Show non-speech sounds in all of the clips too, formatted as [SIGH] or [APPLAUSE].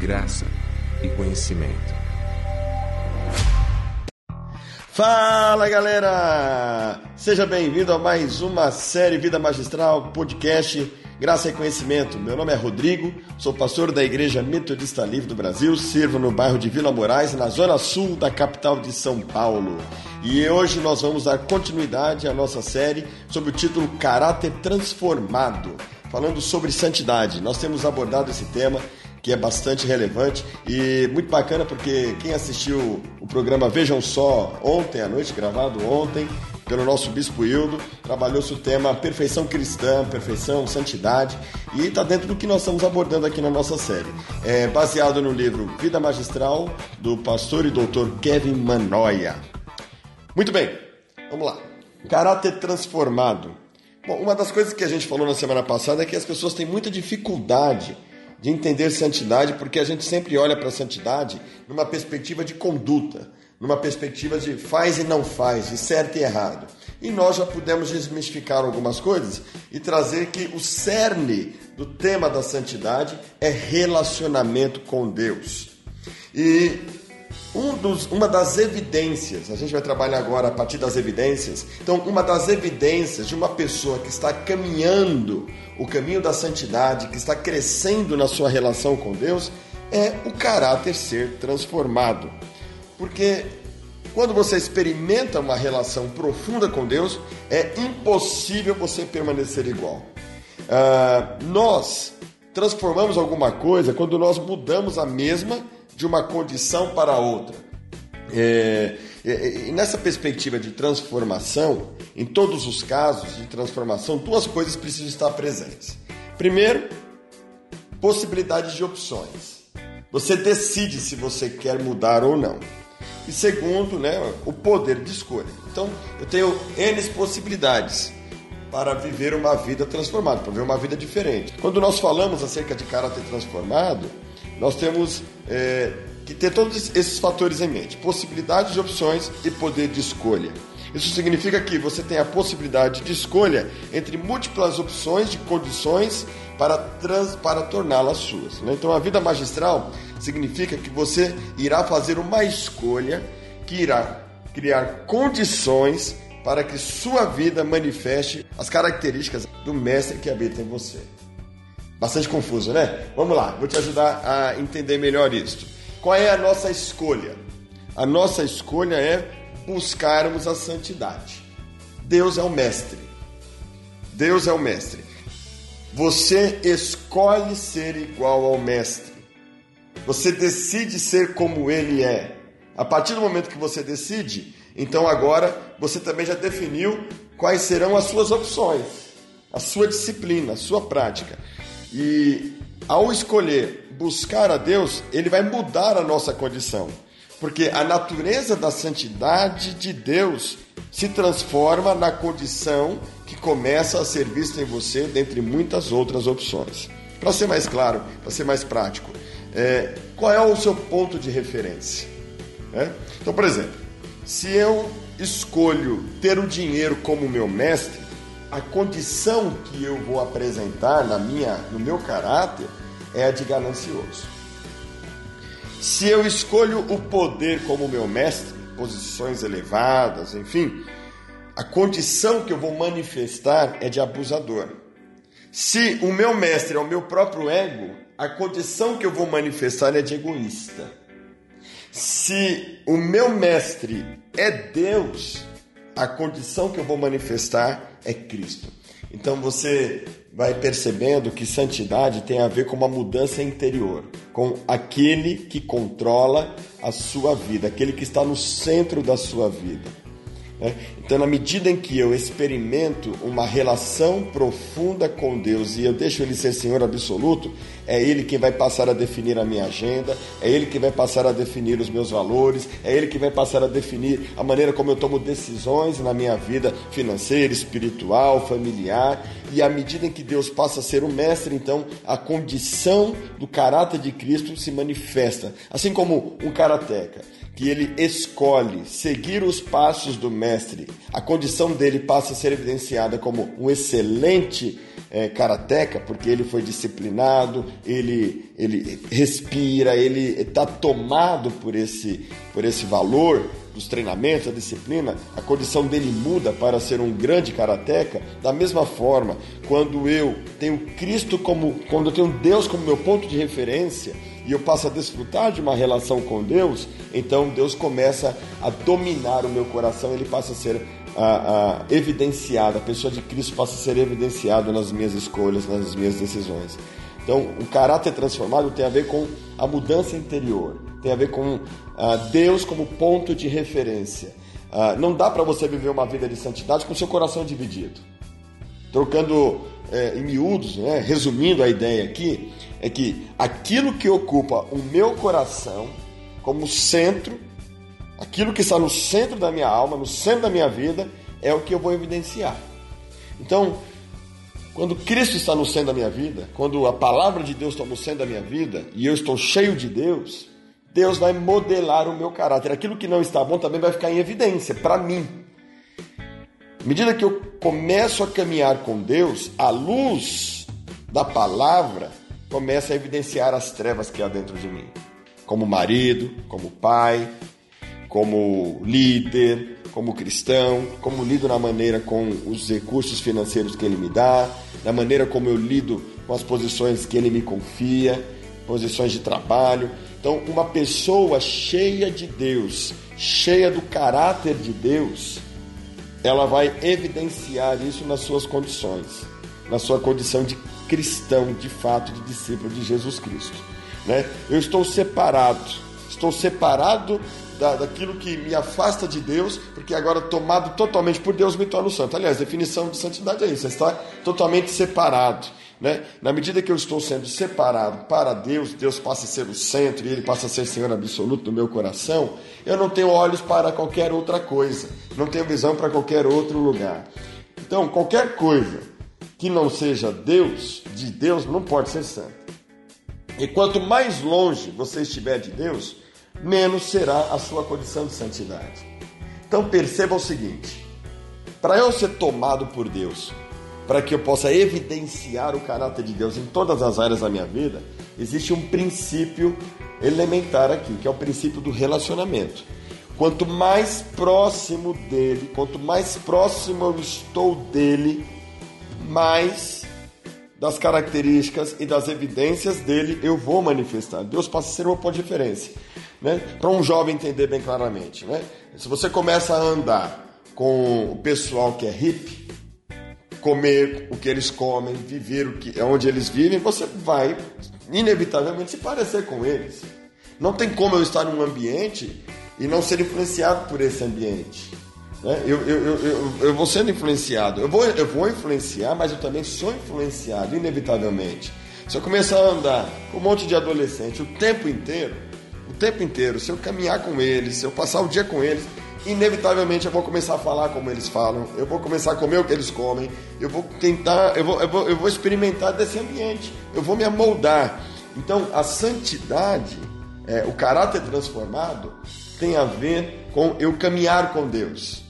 graça e conhecimento. Fala galera! Seja bem-vindo a mais uma série Vida Magistral Podcast Graça e Conhecimento. Meu nome é Rodrigo, sou pastor da Igreja Metodista Livre do Brasil, sirvo no bairro de Vila Moraes, na zona sul da capital de São Paulo. E hoje nós vamos dar continuidade à nossa série sob o título Caráter Transformado, falando sobre santidade. Nós temos abordado esse tema que é bastante relevante e muito bacana porque quem assistiu o programa Vejam Só ontem à noite, gravado ontem pelo nosso Bispo Hildo, trabalhou-se o tema perfeição cristã, perfeição, santidade e está dentro do que nós estamos abordando aqui na nossa série. É baseado no livro Vida Magistral do pastor e doutor Kevin Manoia. Muito bem, vamos lá. Caráter transformado. Bom, uma das coisas que a gente falou na semana passada é que as pessoas têm muita dificuldade de entender santidade, porque a gente sempre olha para a santidade numa perspectiva de conduta, numa perspectiva de faz e não faz, de certo e errado. E nós já pudemos desmistificar algumas coisas e trazer que o cerne do tema da santidade é relacionamento com Deus. E um dos, uma das evidências, a gente vai trabalhar agora a partir das evidências. Então, uma das evidências de uma pessoa que está caminhando o caminho da santidade, que está crescendo na sua relação com Deus, é o caráter ser transformado. Porque quando você experimenta uma relação profunda com Deus, é impossível você permanecer igual. Uh, nós transformamos alguma coisa quando nós mudamos a mesma de uma condição para outra. É, e nessa perspectiva de transformação, em todos os casos de transformação, duas coisas precisam estar presentes. Primeiro, possibilidade de opções. Você decide se você quer mudar ou não. E segundo, né, o poder de escolha. Então, eu tenho N possibilidades para viver uma vida transformada, para viver uma vida diferente. Quando nós falamos acerca de caráter transformado, nós temos é, que ter todos esses fatores em mente: possibilidade de opções e poder de escolha. Isso significa que você tem a possibilidade de escolha entre múltiplas opções de condições para, para torná-las suas. Né? Então, a vida magistral significa que você irá fazer uma escolha que irá criar condições para que sua vida manifeste as características do mestre que habita em você. Bastante confuso, né? Vamos lá, vou te ajudar a entender melhor isso. Qual é a nossa escolha? A nossa escolha é buscarmos a santidade. Deus é o mestre. Deus é o mestre. Você escolhe ser igual ao mestre. Você decide ser como ele é. A partir do momento que você decide, então agora você também já definiu quais serão as suas opções, a sua disciplina, a sua prática. E ao escolher buscar a Deus, ele vai mudar a nossa condição. Porque a natureza da santidade de Deus se transforma na condição que começa a ser vista em você, dentre muitas outras opções. Para ser mais claro, para ser mais prático, é, qual é o seu ponto de referência? É? Então, por exemplo, se eu escolho ter o dinheiro como meu mestre, a condição que eu vou apresentar na minha, no meu caráter é a de ganancioso. Se eu escolho o poder como meu mestre, posições elevadas, enfim, a condição que eu vou manifestar é de abusador. Se o meu mestre é o meu próprio ego, a condição que eu vou manifestar é de egoísta. Se o meu mestre é Deus, a condição que eu vou manifestar é Cristo. Então você vai percebendo que santidade tem a ver com uma mudança interior, com aquele que controla a sua vida, aquele que está no centro da sua vida. Né? Então, na medida em que eu experimento uma relação profunda com Deus e eu deixo Ele ser Senhor absoluto, é Ele quem vai passar a definir a minha agenda, é Ele que vai passar a definir os meus valores, é Ele que vai passar a definir a maneira como eu tomo decisões na minha vida financeira, espiritual, familiar. e à medida em que Deus passa a ser o mestre, então a condição do caráter de Cristo se manifesta. Assim como um karateca que ele escolhe seguir os passos do mestre, a condição dele passa a ser evidenciada como um excelente é, karateca, porque ele foi disciplinado, ele, ele respira, ele está tomado por esse, por esse valor dos treinamentos, da disciplina, a condição dele muda para ser um grande karateca. Da mesma forma, quando eu tenho Cristo como, quando eu tenho Deus como meu ponto de referência, e eu passo a desfrutar de uma relação com Deus, então Deus começa a dominar o meu coração, ele passa a ser a, a, evidenciado, a pessoa de Cristo passa a ser evidenciado nas minhas escolhas, nas minhas decisões. Então, o caráter transformado tem a ver com a mudança interior, tem a ver com uh, Deus como ponto de referência. Uh, não dá para você viver uma vida de santidade com seu coração dividido. Trocando é, em miúdos, né, resumindo a ideia aqui, é que aquilo que ocupa o meu coração como centro, aquilo que está no centro da minha alma, no centro da minha vida, é o que eu vou evidenciar. Então, quando Cristo está no centro da minha vida, quando a palavra de Deus está no centro da minha vida e eu estou cheio de Deus, Deus vai modelar o meu caráter. Aquilo que não está bom também vai ficar em evidência para mim. À medida que eu começo a caminhar com Deus, a luz da palavra começa a evidenciar as trevas que há dentro de mim. Como marido, como pai, como líder, como cristão, como lido na maneira com os recursos financeiros que ele me dá, na maneira como eu lido com as posições que ele me confia, posições de trabalho. Então, uma pessoa cheia de Deus, cheia do caráter de Deus, ela vai evidenciar isso nas suas condições, na sua condição de cristão, de fato, de discípulo de Jesus Cristo. Né? Eu estou separado, estou separado da, daquilo que me afasta de Deus, porque agora tomado totalmente por Deus me torno santo. Aliás, definição de santidade é isso, é estar totalmente separado. Né? Na medida que eu estou sendo separado para Deus, Deus passa a ser o centro e Ele passa a ser Senhor absoluto do meu coração, eu não tenho olhos para qualquer outra coisa, não tenho visão para qualquer outro lugar. Então, qualquer coisa que não seja Deus, de Deus, não pode ser santo. E quanto mais longe você estiver de Deus, menos será a sua condição de santidade. Então perceba o seguinte: para eu ser tomado por Deus, para que eu possa evidenciar o caráter de Deus em todas as áreas da minha vida, existe um princípio elementar aqui, que é o princípio do relacionamento. Quanto mais próximo dele, quanto mais próximo eu estou dele, mais das características e das evidências dele eu vou manifestar. Deus passa a ser uma ponto de referência. Né? Para um jovem entender bem claramente. Né? Se você começa a andar com o pessoal que é hippie, comer o que eles comem, viver o que, onde eles vivem, você vai inevitavelmente se parecer com eles. Não tem como eu estar num ambiente e não ser influenciado por esse ambiente. Né? Eu, eu, eu, eu, eu vou sendo influenciado. Eu vou, eu vou influenciar, mas eu também sou influenciado, inevitavelmente. Se eu começar a andar com um monte de adolescente o tempo inteiro, o tempo inteiro, se eu caminhar com eles, se eu passar o dia com eles, inevitavelmente eu vou começar a falar como eles falam, eu vou começar a comer o que eles comem, eu vou tentar, eu vou, eu vou, eu vou experimentar desse ambiente, eu vou me amoldar. Então, a santidade, é, o caráter transformado, tem a ver com eu caminhar com Deus.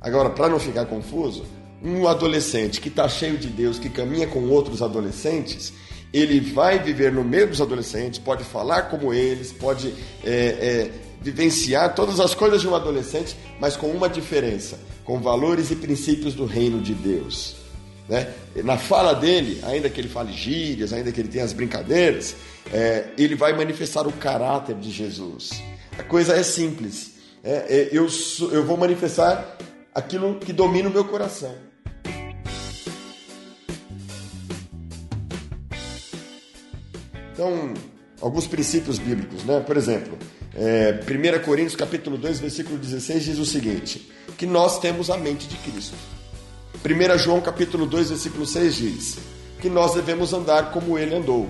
Agora, para não ficar confuso, um adolescente que está cheio de Deus, que caminha com outros adolescentes, ele vai viver no meio dos adolescentes, pode falar como eles, pode é, é, vivenciar todas as coisas de um adolescente, mas com uma diferença: com valores e princípios do reino de Deus. Né? Na fala dele, ainda que ele fale gírias, ainda que ele tenha as brincadeiras, é, ele vai manifestar o caráter de Jesus. A coisa é simples. É, é, eu, eu vou manifestar aquilo que domina o meu coração. Então, alguns princípios bíblicos, né? Por exemplo, é, 1 Coríntios capítulo 2, versículo 16 diz o seguinte: que nós temos a mente de Cristo. 1 João capítulo 2, versículo 6 diz que nós devemos andar como ele andou.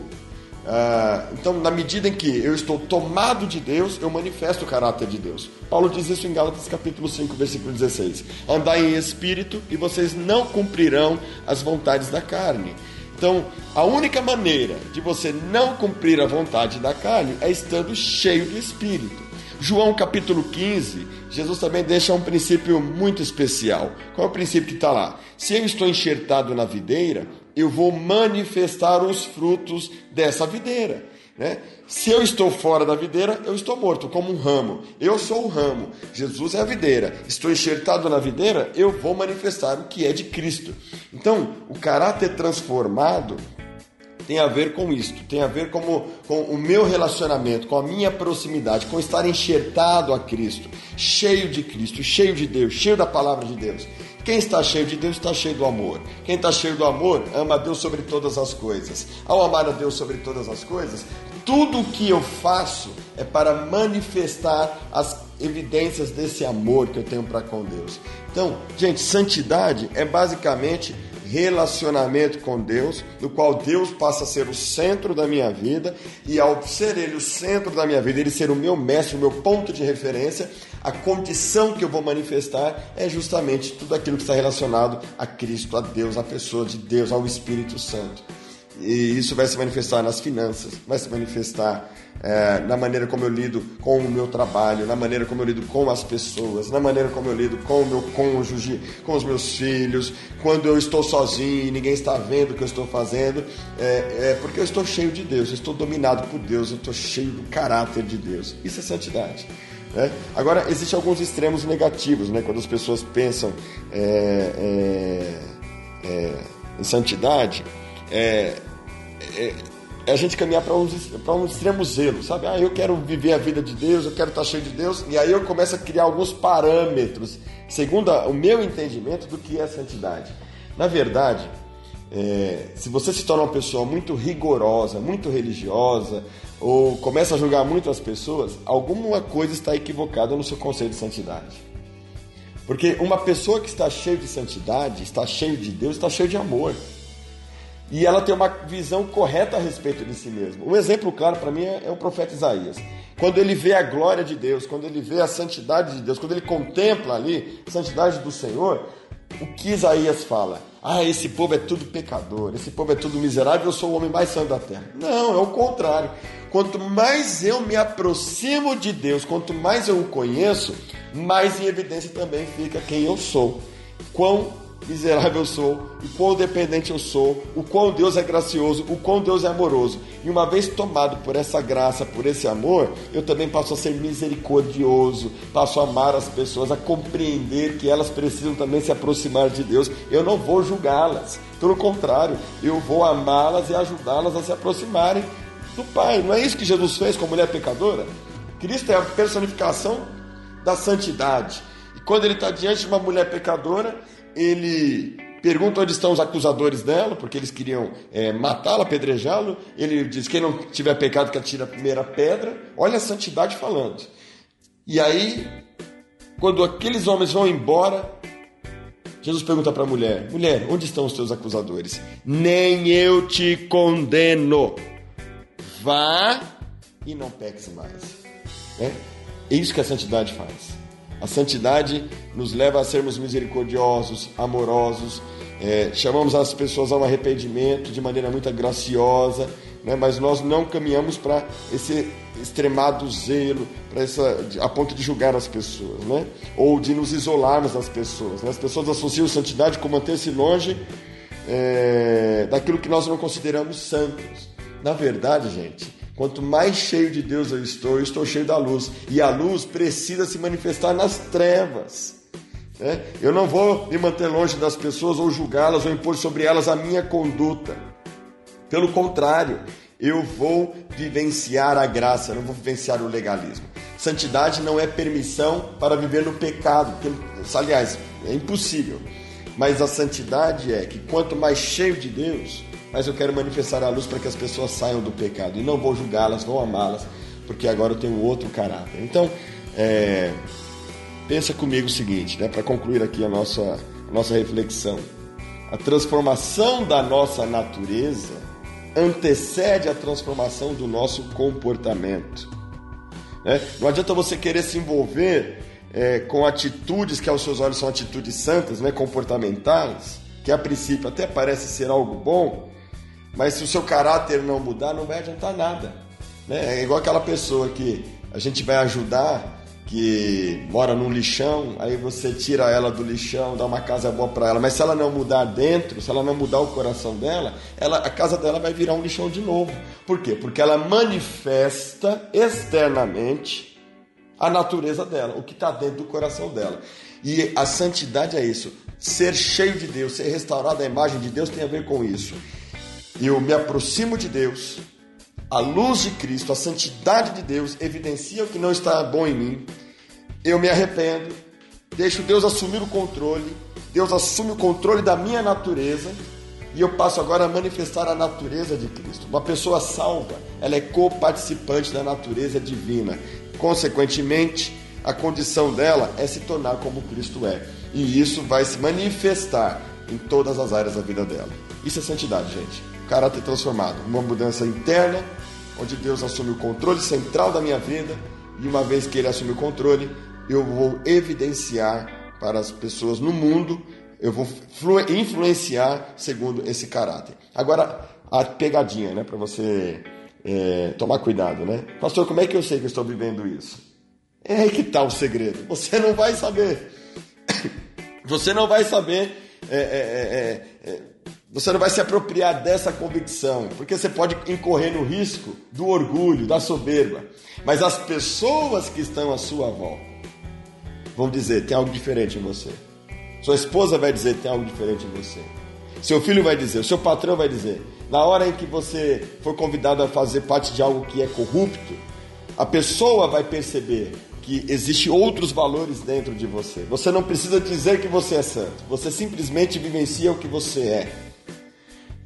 Ah, então, na medida em que eu estou tomado de Deus, eu manifesto o caráter de Deus. Paulo diz isso em Gálatas capítulo 5, versículo 16. Andai em espírito e vocês não cumprirão as vontades da carne. Então, a única maneira de você não cumprir a vontade da carne é estando cheio do espírito. João capítulo 15, Jesus também deixa um princípio muito especial. Qual é o princípio que está lá? Se eu estou enxertado na videira, eu vou manifestar os frutos dessa videira. Né? Se eu estou fora da videira, eu estou morto, como um ramo. Eu sou o ramo, Jesus é a videira. Estou enxertado na videira, eu vou manifestar o que é de Cristo. Então, o caráter transformado tem a ver com isto, tem a ver com, com o meu relacionamento, com a minha proximidade, com estar enxertado a Cristo, cheio de Cristo, cheio de Deus, cheio da palavra de Deus. Quem está cheio de Deus está cheio do amor. Quem está cheio do amor ama a Deus sobre todas as coisas. Ao amar a Deus sobre todas as coisas, tudo o que eu faço é para manifestar as evidências desse amor que eu tenho para com Deus. Então, gente, santidade é basicamente relacionamento com Deus, no qual Deus passa a ser o centro da minha vida, e ao ser Ele o centro da minha vida, Ele ser o meu mestre, o meu ponto de referência, a condição que eu vou manifestar é justamente tudo aquilo que está relacionado a Cristo, a Deus, a pessoa de Deus, ao Espírito Santo. E isso vai se manifestar nas finanças, vai se manifestar é, na maneira como eu lido com o meu trabalho, na maneira como eu lido com as pessoas, na maneira como eu lido com o meu cônjuge, com os meus filhos, quando eu estou sozinho e ninguém está vendo o que eu estou fazendo, é, é porque eu estou cheio de Deus, eu estou dominado por Deus, eu estou cheio do caráter de Deus. Isso é santidade. Né? Agora, existem alguns extremos negativos, né? quando as pessoas pensam é, é, é em santidade é, é, é a gente caminhar para um, um extremo zelo, sabe? Ah, eu quero viver a vida de Deus, eu quero estar cheio de Deus, e aí eu começo a criar alguns parâmetros, segundo a, o meu entendimento do que é santidade. Na verdade, é, se você se torna uma pessoa muito rigorosa, muito religiosa, ou começa a julgar muito as pessoas, alguma coisa está equivocada no seu conceito de santidade. Porque uma pessoa que está cheia de santidade, está cheio de Deus, está cheio de amor e ela tem uma visão correta a respeito de si mesmo. Um exemplo claro para mim é, é, o profeta Isaías. Quando ele vê a glória de Deus, quando ele vê a santidade de Deus, quando ele contempla ali a santidade do Senhor, o que Isaías fala? Ah, esse povo é tudo pecador, esse povo é tudo miserável, eu sou o homem mais santo da terra. Não, é o contrário. Quanto mais eu me aproximo de Deus, quanto mais eu o conheço, mais em evidência também fica quem eu sou. Quão miserável eu sou, o quão dependente eu sou, o quão Deus é gracioso, o quão Deus é amoroso. E uma vez tomado por essa graça, por esse amor, eu também passo a ser misericordioso, passo a amar as pessoas, a compreender que elas precisam também se aproximar de Deus. Eu não vou julgá-las, pelo contrário, eu vou amá-las e ajudá-las a se aproximarem do Pai. Não é isso que Jesus fez com a mulher pecadora? Cristo é a personificação da santidade. E quando ele está diante de uma mulher pecadora, ele pergunta onde estão os acusadores dela, porque eles queriam é, matá-la, apedrejá-lo. Ele diz: quem não tiver pecado, que atire a primeira pedra. Olha a santidade falando. E aí, quando aqueles homens vão embora, Jesus pergunta para a mulher: Mulher, onde estão os teus acusadores? Nem eu te condeno. Vá e não peques mais. É, é isso que a santidade faz. A santidade nos leva a sermos misericordiosos, amorosos, é, chamamos as pessoas ao arrependimento de maneira muito graciosa, né? mas nós não caminhamos para esse extremado zelo, para essa a ponto de julgar as pessoas, né? ou de nos isolarmos das pessoas. Né? As pessoas associam santidade com manter-se longe é, daquilo que nós não consideramos santos. Na verdade, gente, Quanto mais cheio de Deus eu estou, eu estou cheio da luz. E a luz precisa se manifestar nas trevas. Né? Eu não vou me manter longe das pessoas ou julgá-las ou impor sobre elas a minha conduta. Pelo contrário, eu vou vivenciar a graça, não vou vivenciar o legalismo. Santidade não é permissão para viver no pecado, porque, aliás, é impossível. Mas a santidade é que quanto mais cheio de Deus, mas eu quero manifestar a luz para que as pessoas saiam do pecado. E não vou julgá-las, vou amá-las, porque agora eu tenho outro caráter. Então, é, pensa comigo o seguinte, né, para concluir aqui a nossa, a nossa reflexão. A transformação da nossa natureza antecede a transformação do nosso comportamento. Né? Não adianta você querer se envolver é, com atitudes que aos seus olhos são atitudes santas, né, comportamentais, que a princípio até parece ser algo bom, mas se o seu caráter não mudar, não vai adiantar nada. Né? É igual aquela pessoa que a gente vai ajudar que mora num lixão, aí você tira ela do lixão, dá uma casa boa para ela, mas se ela não mudar dentro, se ela não mudar o coração dela, ela, a casa dela vai virar um lixão de novo. Por quê? Porque ela manifesta externamente a natureza dela, o que está dentro do coração dela. E a santidade é isso. Ser cheio de Deus, ser restaurado à imagem de Deus tem a ver com isso. Eu me aproximo de Deus, a luz de Cristo, a santidade de Deus evidencia o que não está bom em mim. Eu me arrependo, deixo Deus assumir o controle, Deus assume o controle da minha natureza e eu passo agora a manifestar a natureza de Cristo. Uma pessoa salva, ela é co-participante da natureza divina. Consequentemente, a condição dela é se tornar como Cristo é. E isso vai se manifestar em todas as áreas da vida dela. Isso é santidade, gente. Caráter transformado, uma mudança interna onde Deus assume o controle central da minha vida e uma vez que Ele assume o controle, eu vou evidenciar para as pessoas no mundo, eu vou influenciar segundo esse caráter. Agora, a pegadinha, né, para você é, tomar cuidado, né? Pastor, como é que eu sei que eu estou vivendo isso? É aí que está o segredo. Você não vai saber. [COUGHS] Você não vai saber. É, é, é, é você não vai se apropriar dessa convicção, porque você pode incorrer no risco do orgulho, da soberba. Mas as pessoas que estão à sua volta vão dizer: tem algo diferente em você. Sua esposa vai dizer: tem algo diferente em você. Seu filho vai dizer, o seu patrão vai dizer. Na hora em que você for convidado a fazer parte de algo que é corrupto, a pessoa vai perceber que existe outros valores dentro de você. Você não precisa dizer que você é santo. Você simplesmente vivencia o que você é.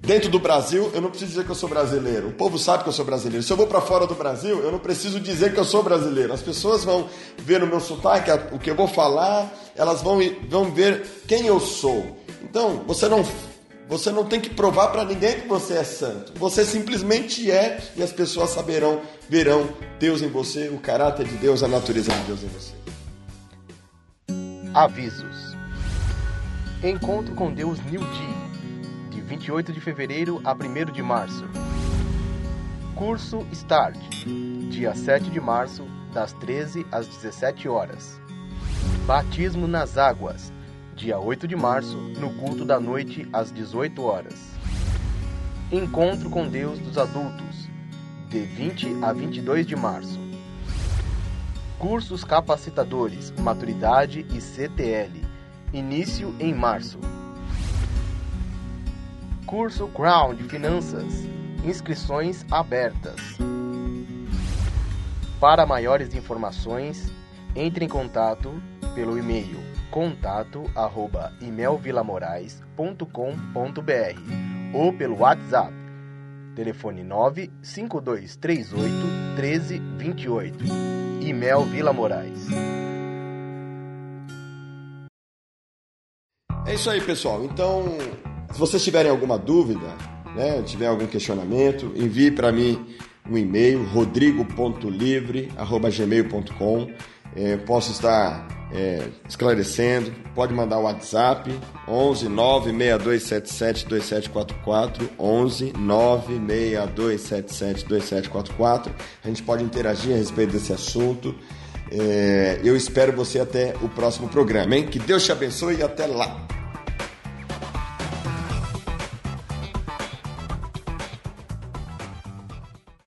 Dentro do Brasil, eu não preciso dizer que eu sou brasileiro. O povo sabe que eu sou brasileiro. Se eu vou para fora do Brasil, eu não preciso dizer que eu sou brasileiro. As pessoas vão ver no meu sotaque o que eu vou falar, elas vão, vão ver quem eu sou. Então, você não, você não tem que provar para ninguém que você é santo. Você simplesmente é e as pessoas saberão, verão Deus em você, o caráter de Deus, a natureza de Deus em você. Avisos: Encontro com Deus New Day 28 de fevereiro a 1 de março. Curso Start, dia 7 de março, das 13 às 17 horas. Batismo nas Águas, dia 8 de março, no culto da noite às 18 horas. Encontro com Deus dos Adultos, de 20 a 22 de março. Cursos capacitadores, maturidade e CTL, início em março. Curso Crown de Finanças. Inscrições abertas. Para maiores informações, entre em contato pelo e-mail contato@imelvilamorais.com.br ou pelo WhatsApp telefone 95238 1328. Imel Vila Moraes. É isso aí, pessoal. Então, se vocês tiverem alguma dúvida, né, tiver algum questionamento, envie para mim um e-mail rodrigo.livre@gmail.com. É, posso estar é, esclarecendo. Pode mandar o WhatsApp 11 96277 2744 11 96277 2744. A gente pode interagir a respeito desse assunto. É, eu espero você até o próximo programa, hein? Que Deus te abençoe e até lá.